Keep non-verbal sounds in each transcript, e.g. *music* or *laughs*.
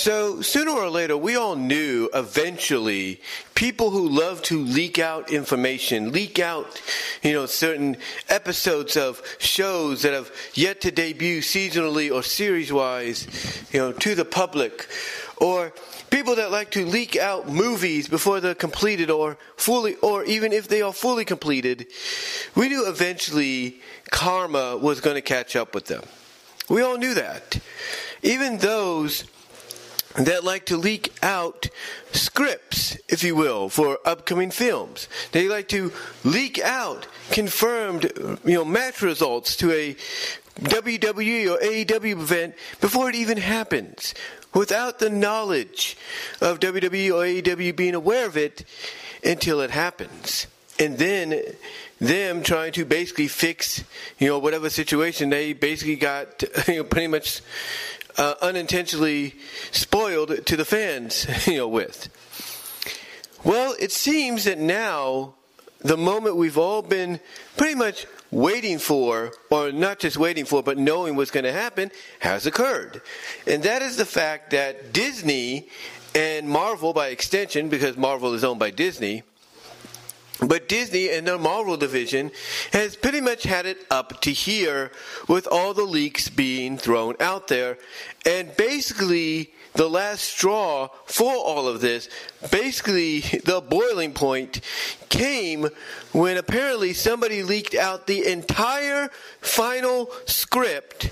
So sooner or later, we all knew eventually people who love to leak out information, leak out, you know, certain episodes of shows that have yet to debut seasonally or series wise, you know, to the public, or people that like to leak out movies before they're completed or fully, or even if they are fully completed, we knew eventually karma was going to catch up with them. We all knew that. Even those that like to leak out scripts, if you will, for upcoming films. They like to leak out confirmed, you know, match results to a WWE or AEW event before it even happens, without the knowledge of WWE or AEW being aware of it until it happens. And then them trying to basically fix, you know, whatever situation they basically got, *laughs* you know, pretty much uh, unintentionally spoiled to the fans, *laughs* you know, with. Well, it seems that now the moment we've all been pretty much waiting for, or not just waiting for, but knowing what's going to happen, has occurred. And that is the fact that Disney and Marvel, by extension, because Marvel is owned by Disney, but Disney and the Marvel division has pretty much had it up to here with all the leaks being thrown out there. And basically, the last straw for all of this, basically, *laughs* the boiling point came when apparently somebody leaked out the entire final script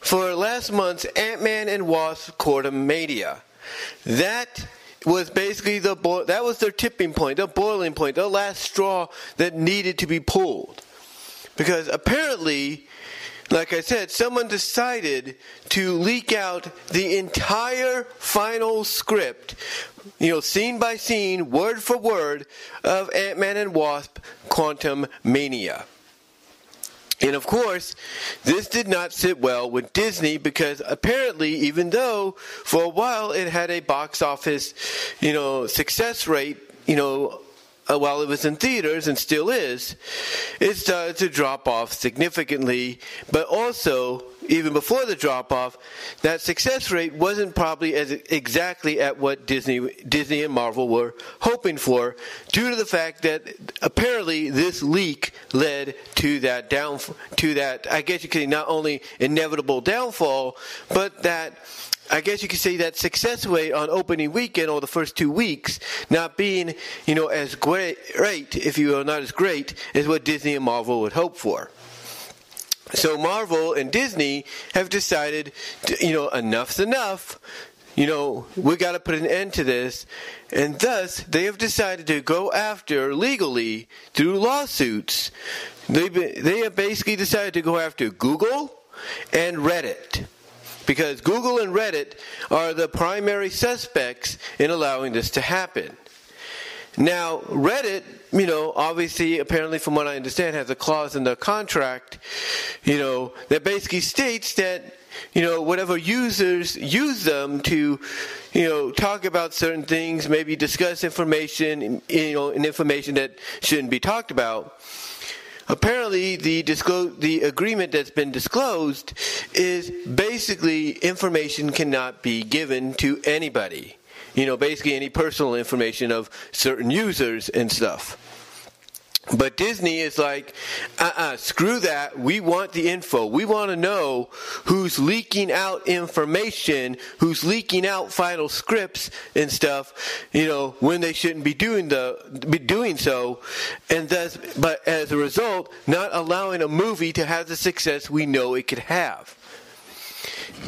for last month's Ant Man and Wasp Quantumania. That was basically the bo- that was their tipping point, the boiling point, the last straw that needed to be pulled. Because apparently, like I said, someone decided to leak out the entire final script, you know, scene by scene, word for word, of Ant Man and Wasp Quantum Mania. And of course, this did not sit well with Disney because apparently, even though for a while it had a box office, you know, success rate, you know, uh, while it was in theaters and still is, it started to drop off significantly. But also, even before the drop off, that success rate wasn't probably as exactly at what Disney, Disney and Marvel were hoping for, due to the fact that apparently this leak led to that down, to that I guess you could say not only inevitable downfall, but that I guess you could say that success rate on opening weekend or the first two weeks not being, you know, as great, if you will, not as great as what Disney and Marvel would hope for. So Marvel and Disney have decided, to, you know, enough's enough. You know, we got to put an end to this. And thus, they have decided to go after legally through lawsuits. They they have basically decided to go after Google and Reddit because Google and Reddit are the primary suspects in allowing this to happen. Now, Reddit, you know, obviously, apparently, from what I understand, has a clause in the contract, you know, that basically states that, you know, whatever users use them to, you know, talk about certain things, maybe discuss information, you know, and information that shouldn't be talked about apparently the the agreement that's been disclosed is basically information cannot be given to anybody. You know, basically any personal information of certain users and stuff. But Disney is like, uh uh-uh, uh screw that. We want the info. We want to know who's leaking out information, who's leaking out final scripts and stuff, you know, when they shouldn't be doing the, be doing so. And thus, but as a result, not allowing a movie to have the success we know it could have.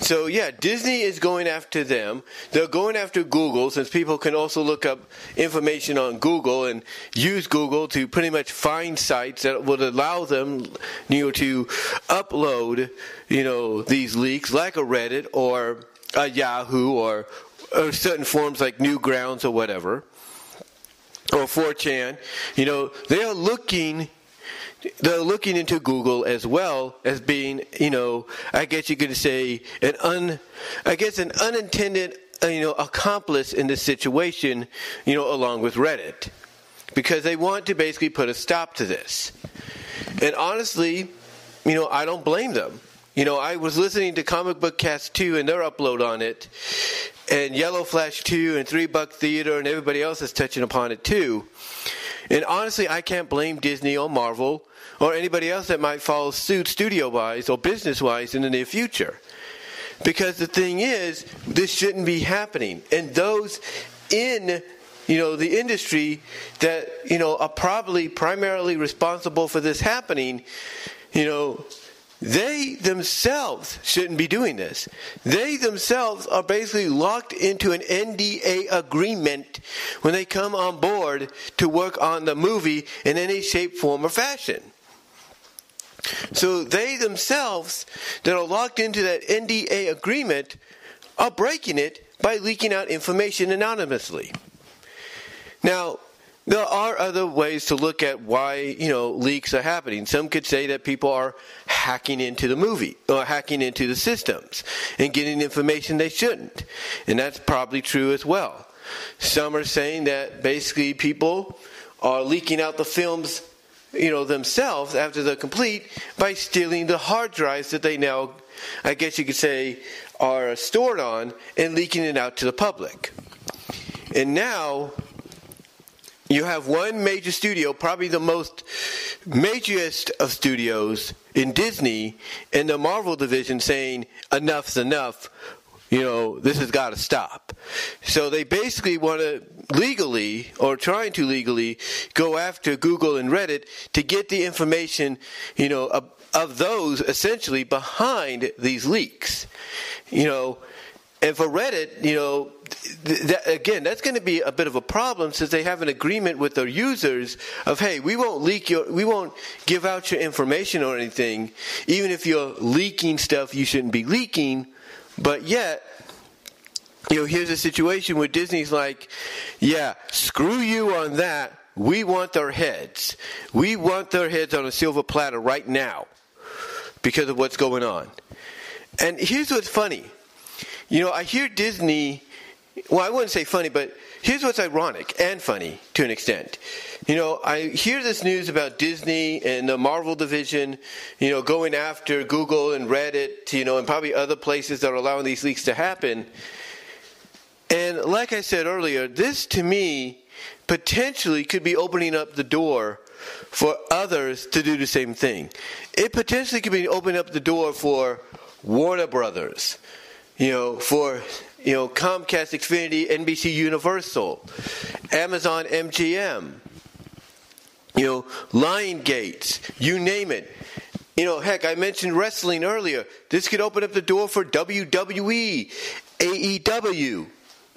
So yeah, Disney is going after them. They're going after Google since people can also look up information on Google and use Google to pretty much find sites that would allow them, you know, to upload, you know, these leaks like a Reddit or a Yahoo or, or certain forms like Newgrounds or whatever or 4chan. You know, they are looking they're looking into Google as well as being, you know, I guess you could say an un, I guess an unintended, uh, you know, accomplice in this situation, you know, along with Reddit, because they want to basically put a stop to this. And honestly, you know, I don't blame them. You know, I was listening to Comic Book Cast 2 and their upload on it, and Yellow Flash 2 and Three Buck Theater and everybody else is touching upon it too. And honestly, I can't blame Disney or Marvel or anybody else that might follow suit studio wise or business wise in the near future. Because the thing is, this shouldn't be happening. And those in you know the industry that you know are probably primarily responsible for this happening, you know, they themselves shouldn't be doing this. They themselves are basically locked into an NDA agreement when they come on board to work on the movie in any shape, form, or fashion. So they themselves that are locked into that NDA agreement are breaking it by leaking out information anonymously. Now, there are other ways to look at why, you know, leaks are happening. Some could say that people are hacking into the movie or hacking into the systems and getting information they shouldn't. And that's probably true as well. Some are saying that basically people are leaking out the films, you know, themselves after they're complete by stealing the hard drives that they now, I guess you could say, are stored on and leaking it out to the public. And now you have one major studio, probably the most majorest of studios in Disney in the Marvel division saying enough's enough. You know, this has got to stop. So they basically want to legally, or trying to legally, go after Google and Reddit to get the information, you know, of, of those essentially behind these leaks. You know, and for Reddit, you know, that, again, that's going to be a bit of a problem since they have an agreement with their users of, hey, we won't leak your, we won't give out your information or anything, even if you're leaking stuff you shouldn't be leaking. But yet, you know, here's a situation where Disney's like, yeah, screw you on that. We want their heads. We want their heads on a silver platter right now because of what's going on. And here's what's funny you know, I hear Disney, well, I wouldn't say funny, but here's what's ironic and funny to an extent. You know, I hear this news about Disney and the Marvel division, you know, going after Google and Reddit, you know, and probably other places that are allowing these leaks to happen. And like I said earlier, this to me potentially could be opening up the door for others to do the same thing. It potentially could be opening up the door for Warner Brothers, you know, for you know Comcast, Xfinity, NBC Universal, Amazon MGM, you know, Lionsgate, you name it. You know, heck, I mentioned wrestling earlier. This could open up the door for WWE, AEW,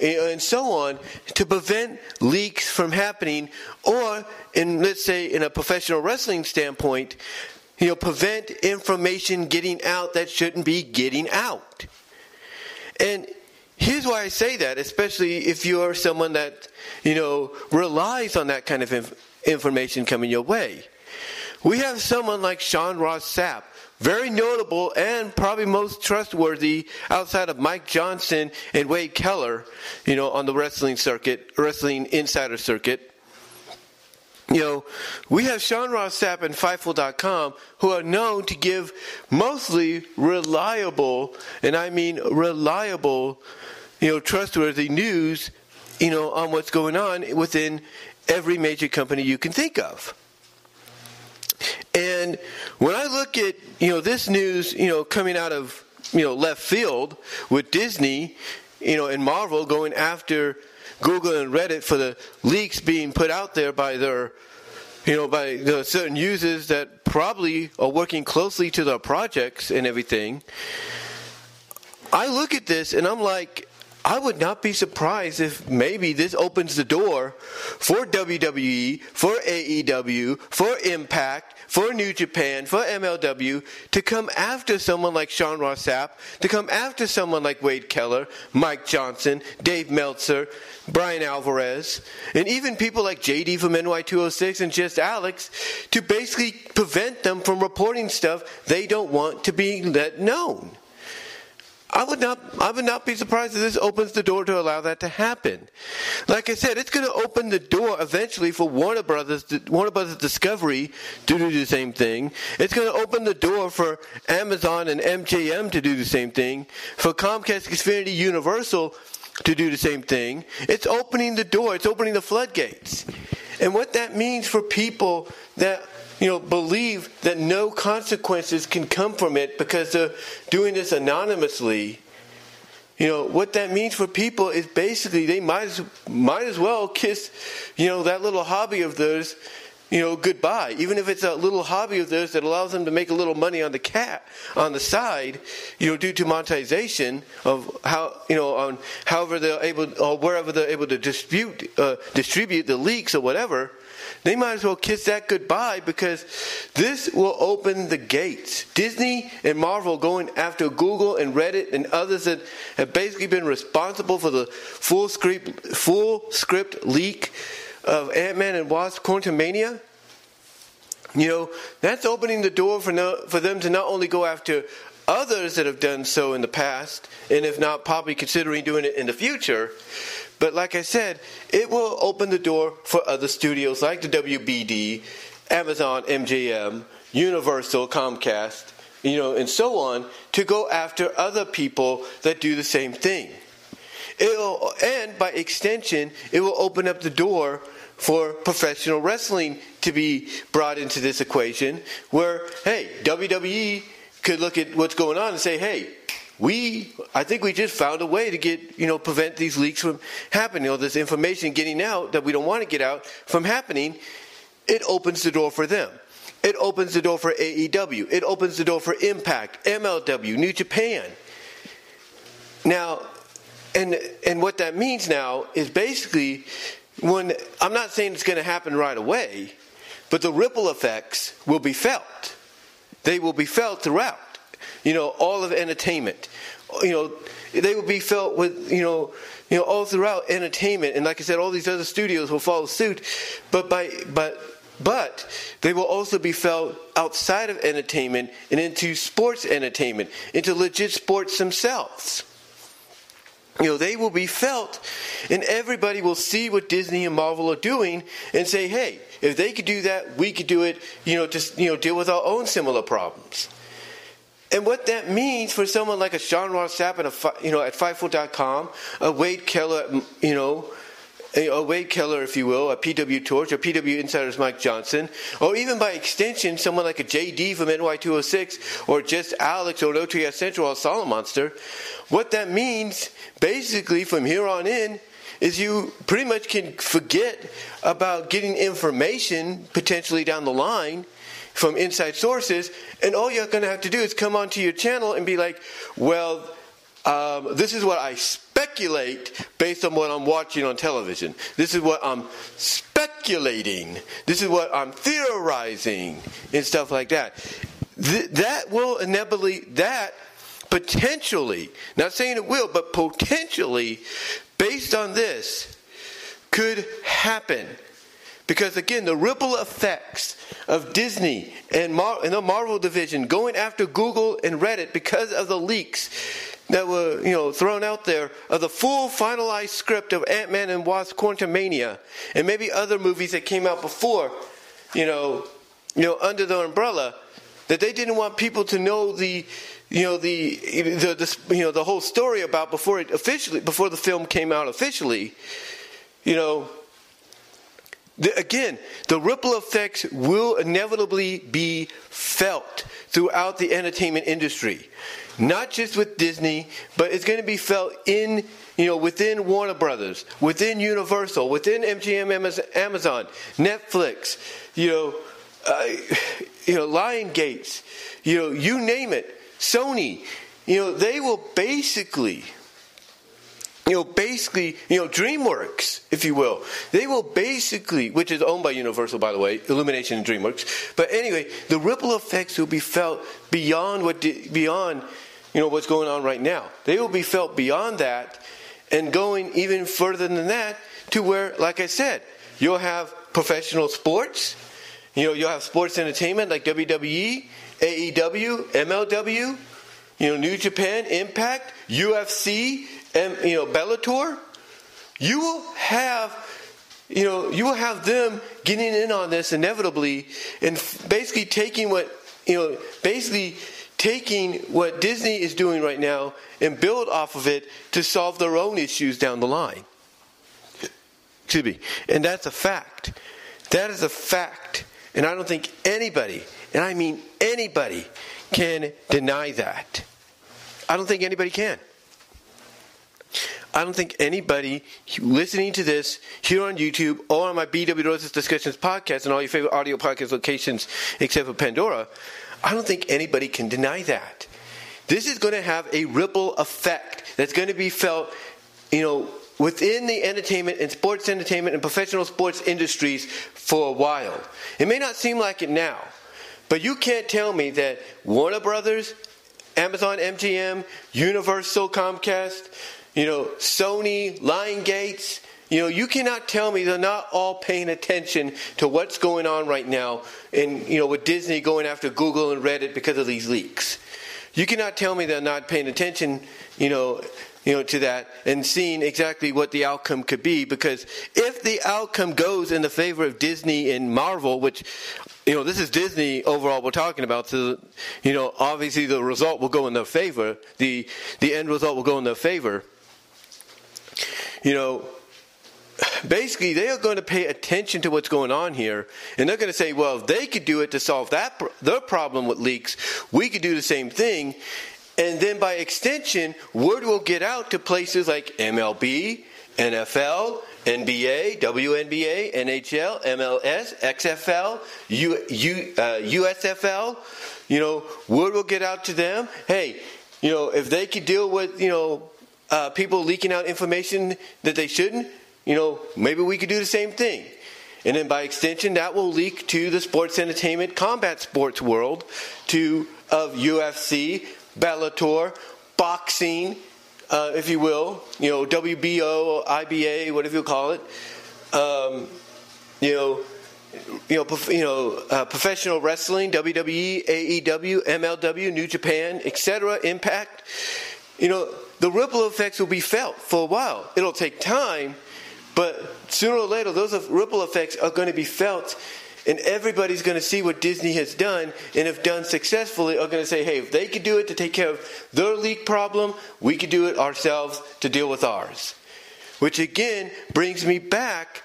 and so on to prevent leaks from happening, or in let's say in a professional wrestling standpoint, you know, prevent information getting out that shouldn't be getting out. And here's why I say that, especially if you're someone that, you know, relies on that kind of inf- information coming your way. We have someone like Sean Ross Sapp, very notable and probably most trustworthy outside of Mike Johnson and Wade Keller, you know, on the wrestling circuit, wrestling insider circuit you know, we have Sean Ross Sapp and Fightful.com who are known to give mostly reliable, and I mean reliable, you know, trustworthy news, you know, on what's going on within every major company you can think of. And when I look at, you know, this news, you know, coming out of, you know, left field with Disney, you know, and Marvel going after Google and Reddit for the leaks being put out there by their, you know, by the certain users that probably are working closely to their projects and everything. I look at this and I'm like, I would not be surprised if maybe this opens the door for WWE, for AEW, for Impact, for New Japan, for MLW to come after someone like Sean Ross Sapp, to come after someone like Wade Keller, Mike Johnson, Dave Meltzer, Bryan Alvarez, and even people like JD from NY206 and just Alex to basically prevent them from reporting stuff they don't want to be let known. I would not I would not be surprised if this opens the door to allow that to happen. Like I said, it's going to open the door eventually for Warner Brothers Warner Brothers Discovery to do the same thing. It's going to open the door for Amazon and MGM to do the same thing, for Comcast, Xfinity, Universal to do the same thing. It's opening the door, it's opening the floodgates. And what that means for people that you know believe that no consequences can come from it because they're doing this anonymously. You know what that means for people is basically they might as, might as well kiss you know that little hobby of theirs you know, goodbye. Even if it's a little hobby of theirs that allows them to make a little money on the cat on the side, you know, due to monetization of how you know on however they're able or wherever they're able to dispute uh, distribute the leaks or whatever. They might as well kiss that goodbye because this will open the gates. Disney and Marvel going after Google and Reddit and others that have basically been responsible for the full script full script leak of Ant Man and Wasp Quantumania, you know, that's opening the door for, no, for them to not only go after others that have done so in the past, and if not, probably considering doing it in the future. But like I said, it will open the door for other studios like the WBD, Amazon, MGM, Universal, Comcast, you know, and so on to go after other people that do the same thing. It'll, and by extension, it will open up the door for professional wrestling to be brought into this equation where, hey, WWE could look at what's going on and say, hey, we, I think we just found a way to get, you know, prevent these leaks from happening, or this information getting out that we don't want to get out from happening. It opens the door for them. It opens the door for AEW. It opens the door for Impact, MLW, New Japan. Now, and and what that means now is basically when I'm not saying it's going to happen right away, but the ripple effects will be felt. They will be felt throughout. You know, all of entertainment. You know, they will be felt with you know, you know, all throughout entertainment. And like I said, all these other studios will follow suit. But by but but they will also be felt outside of entertainment and into sports entertainment, into legit sports themselves you know, they will be felt, and everybody will see what Disney and Marvel are doing and say, hey, if they could do that, we could do it, you know, to you know, deal with our own similar problems. And what that means for someone like a Sean Ross Sapp at, you know, at Fightful.com, a Wade Keller, you know, a Wade Keller, if you will, a PW Torch, or PW Insider's Mike Johnson, or even by extension, someone like a JD from NY206, or just Alex or OTS Central or Solomonster, what that means, basically, from here on in, is you pretty much can forget about getting information potentially down the line from inside sources, and all you're going to have to do is come onto your channel and be like, well, um, this is what I speculate based on what I'm watching on television. This is what I'm speculating. This is what I'm theorizing and stuff like that. Th- that will inevitably, that potentially, not saying it will, but potentially, based on this, could happen. Because again, the ripple effects of Disney and, Mar- and the Marvel division going after Google and Reddit because of the leaks that were, you know, thrown out there of the full finalized script of Ant-Man and Wasp Quantumania and maybe other movies that came out before, you know, you know, under the umbrella, that they didn't want people to know the, you know, the, the, the you know, the whole story about before it officially, before the film came out officially, you know, the, again, the ripple effects will inevitably be felt throughout the entertainment industry. Not just with Disney, but it's going to be felt in, you know, within Warner Brothers, within Universal, within MGM, Amazon, Netflix, you know, uh, *sighs* you know, Lionsgate, you know, you name it, Sony, you know, they will basically, you know, basically, you know, DreamWorks, if you will, they will basically, which is owned by Universal, by the way, Illumination and DreamWorks. But anyway, the ripple effects will be felt beyond what beyond you know, what's going on right now. They will be felt beyond that and going even further than that to where, like I said, you'll have professional sports, you know, you'll have sports entertainment like WWE, AEW, MLW, you know, New Japan, Impact, UFC, and, you know, Bellator. You will have you know, you will have them getting in on this inevitably and basically taking what, you know, basically taking what Disney is doing right now and build off of it to solve their own issues down the line. Excuse me. And that's a fact. That is a fact. And I don't think anybody, and I mean anybody, can deny that. I don't think anybody can. I don't think anybody listening to this here on YouTube or on my BW Rosas Discussions podcast and all your favorite audio podcast locations except for Pandora, I don't think anybody can deny that. This is going to have a ripple effect that's going to be felt, you know, within the entertainment and sports entertainment and professional sports industries for a while. It may not seem like it now, but you can't tell me that Warner Brothers, Amazon, MGM, Universal, Comcast, you know, Sony, Lionsgate, you know, you cannot tell me they're not all paying attention to what's going on right now and, you know, with Disney going after Google and Reddit because of these leaks. You cannot tell me they're not paying attention, you know, you know, to that and seeing exactly what the outcome could be. Because if the outcome goes in the favor of Disney and Marvel, which, you know, this is Disney overall we're talking about, so, you know, obviously the result will go in their favor. The, the end result will go in their favor you know, basically they are going to pay attention to what's going on here and they're going to say well if they could do it to solve that their problem with leaks. We could do the same thing. And then by extension word will get out to places like mlb nfl nba wnba nhl mls xfl U, U, uh, usfl you know word will get out to them. Hey you know if they could deal with you know uh, people leaking out information that they shouldn't, you know, maybe we could do the same thing. And then by extension, that will leak to the sports entertainment combat sports world, to of UFC, Bellator, boxing, uh, if you will, you know, WBO, IBA, whatever you call it, um, you know, you know, you know, uh, professional wrestling, WWE, AEW, MLW, New Japan, etc., Impact. You know, the ripple effects will be felt for a while. It'll take time, but sooner or later, those ripple effects are going to be felt, and everybody's going to see what Disney has done, and if done successfully, are going to say, hey, if they could do it to take care of their leak problem, we could do it ourselves to deal with ours. Which again brings me back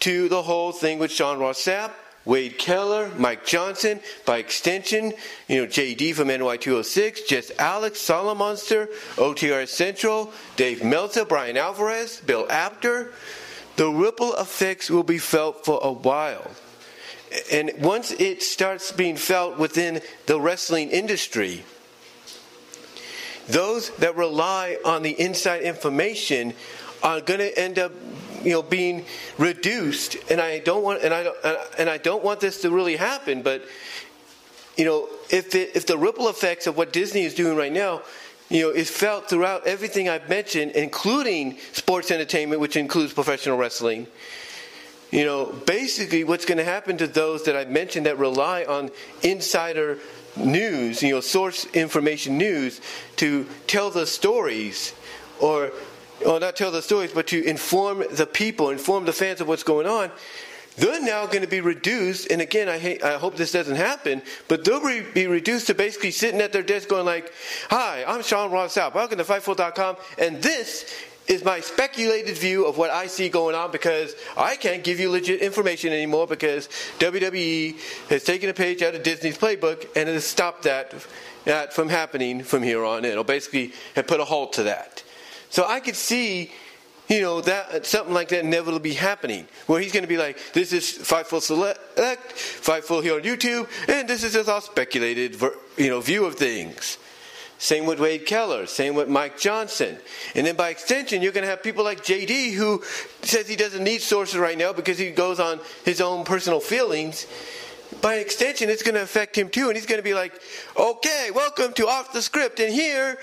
to the whole thing with Sean Ross Sapp Wade Keller, Mike Johnson, by extension, you know, JD from NY206, Just Alex, Solomonster, OTR Central, Dave Meltzer, Bryan Alvarez, Bill Apter. The ripple effects will be felt for a while. And once it starts being felt within the wrestling industry, those that rely on the inside information are going to end up you know being reduced and i don't want and i don't and i don't want this to really happen but you know if it, if the ripple effects of what disney is doing right now you know is felt throughout everything i've mentioned including sports entertainment which includes professional wrestling you know basically what's going to happen to those that i've mentioned that rely on insider news you know source information news to tell the stories or or not tell the stories, but to inform the people, inform the fans of what's going on, they're now going to be reduced. And again, I, hate, I hope this doesn't happen, but they'll be reduced to basically sitting at their desk going like, "Hi, I'm Sean Ross Sapp. Welcome to Fightful.com, and this is my speculated view of what I see going on because I can't give you legit information anymore because WWE has taken a page out of Disney's playbook and has stopped that, that from happening from here on in, or basically have put a halt to that." So I could see, you know, that uh, something like that inevitably happening, where he's going to be like, "This is Fightful Select, Fightful here on YouTube, and this is just our speculated, you know, view of things." Same with Wade Keller. Same with Mike Johnson. And then by extension, you're going to have people like JD who says he doesn't need sources right now because he goes on his own personal feelings by extension, it's going to affect him too. And he's going to be like, okay, welcome to Off the Script. And here,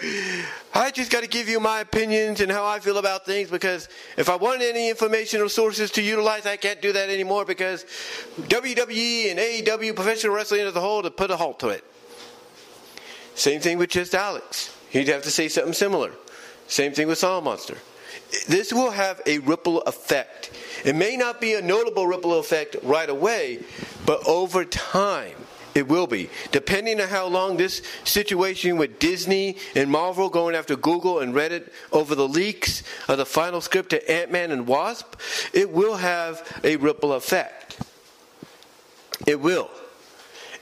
I just got to give you my opinions and how I feel about things because if I want any information or sources to utilize, I can't do that anymore because WWE and AEW, professional wrestling as a whole, to put a halt to it. Same thing with just Alex. He'd have to say something similar. Same thing with Solomonster. This will have a ripple effect. It may not be a notable ripple effect right away, but over time, It will be. Depending on how long this situation with Disney and Marvel going after Google and Reddit over the leaks of the final script to Ant Man and Wasp, it will have a ripple effect. It will.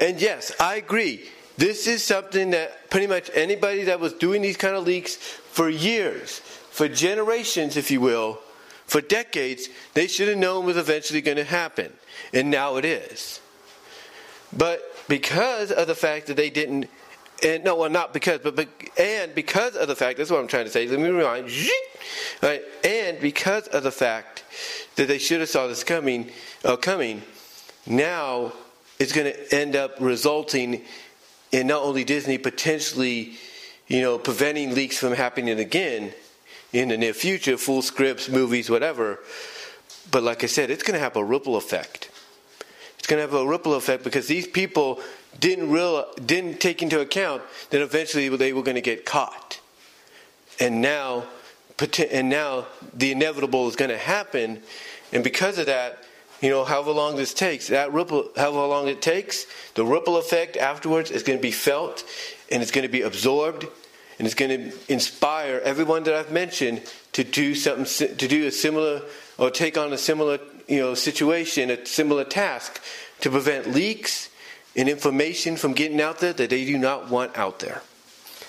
And yes, I agree. This is something that pretty much anybody that was doing these kind of leaks for years, for generations, if you will, for decades, they should have known was eventually going to happen. And now it is. But because of the fact that they didn't, and no, well, not because, but, but and because of the fact, that's what I'm trying to say. Let me remind, right? And because of the fact that they should have saw this coming, uh, coming, now it's going to end up resulting in not only Disney potentially, you know, preventing leaks from happening again in the near future, full scripts, movies, whatever. But like I said, it's going to have a ripple effect. It's going to have a ripple effect because these people didn't real didn't take into account that eventually they were going to get caught, and now and now the inevitable is going to happen, and because of that, you know, however long this takes, that ripple, however long it takes, the ripple effect afterwards is going to be felt, and it's going to be absorbed, and it's going to inspire everyone that I've mentioned to do something, to do a similar or take on a similar, you know, situation, a similar task to prevent leaks and information from getting out there that they do not want out there.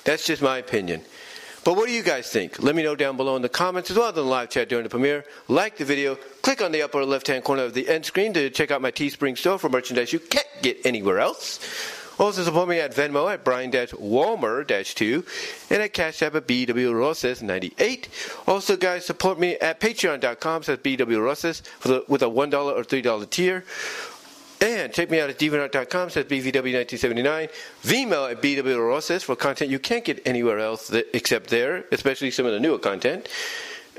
That's just my opinion. But what do you guys think? Let me know down below in the comments as well as in the live chat during the premiere. Like the video, click on the upper left hand corner of the end screen to check out my Teespring store for merchandise you can't get anywhere else. Also support me at Venmo at Brian-Walmer-2 and at Cash App at BWRosas98. Also, guys, support me at Patreon.com slash BWRosas with a $1 or $3 tier. And check me out at DeviantArt.com says BVW1979. Vimeo at BWRosas for content you can't get anywhere else except there, especially some of the newer content.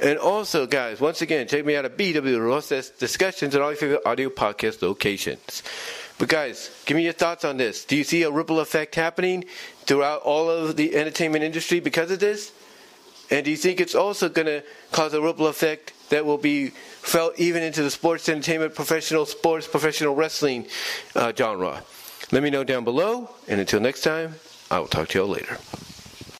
And also, guys, once again, check me out at BW Rosas Discussions and all your favorite audio podcast locations. But guys, give me your thoughts on this. Do you see a ripple effect happening throughout all of the entertainment industry because of this? And do you think it's also going to cause a ripple effect that will be felt even into the sports entertainment, professional sports, professional wrestling uh, genre? Let me know down below. And until next time, I will talk to you all later.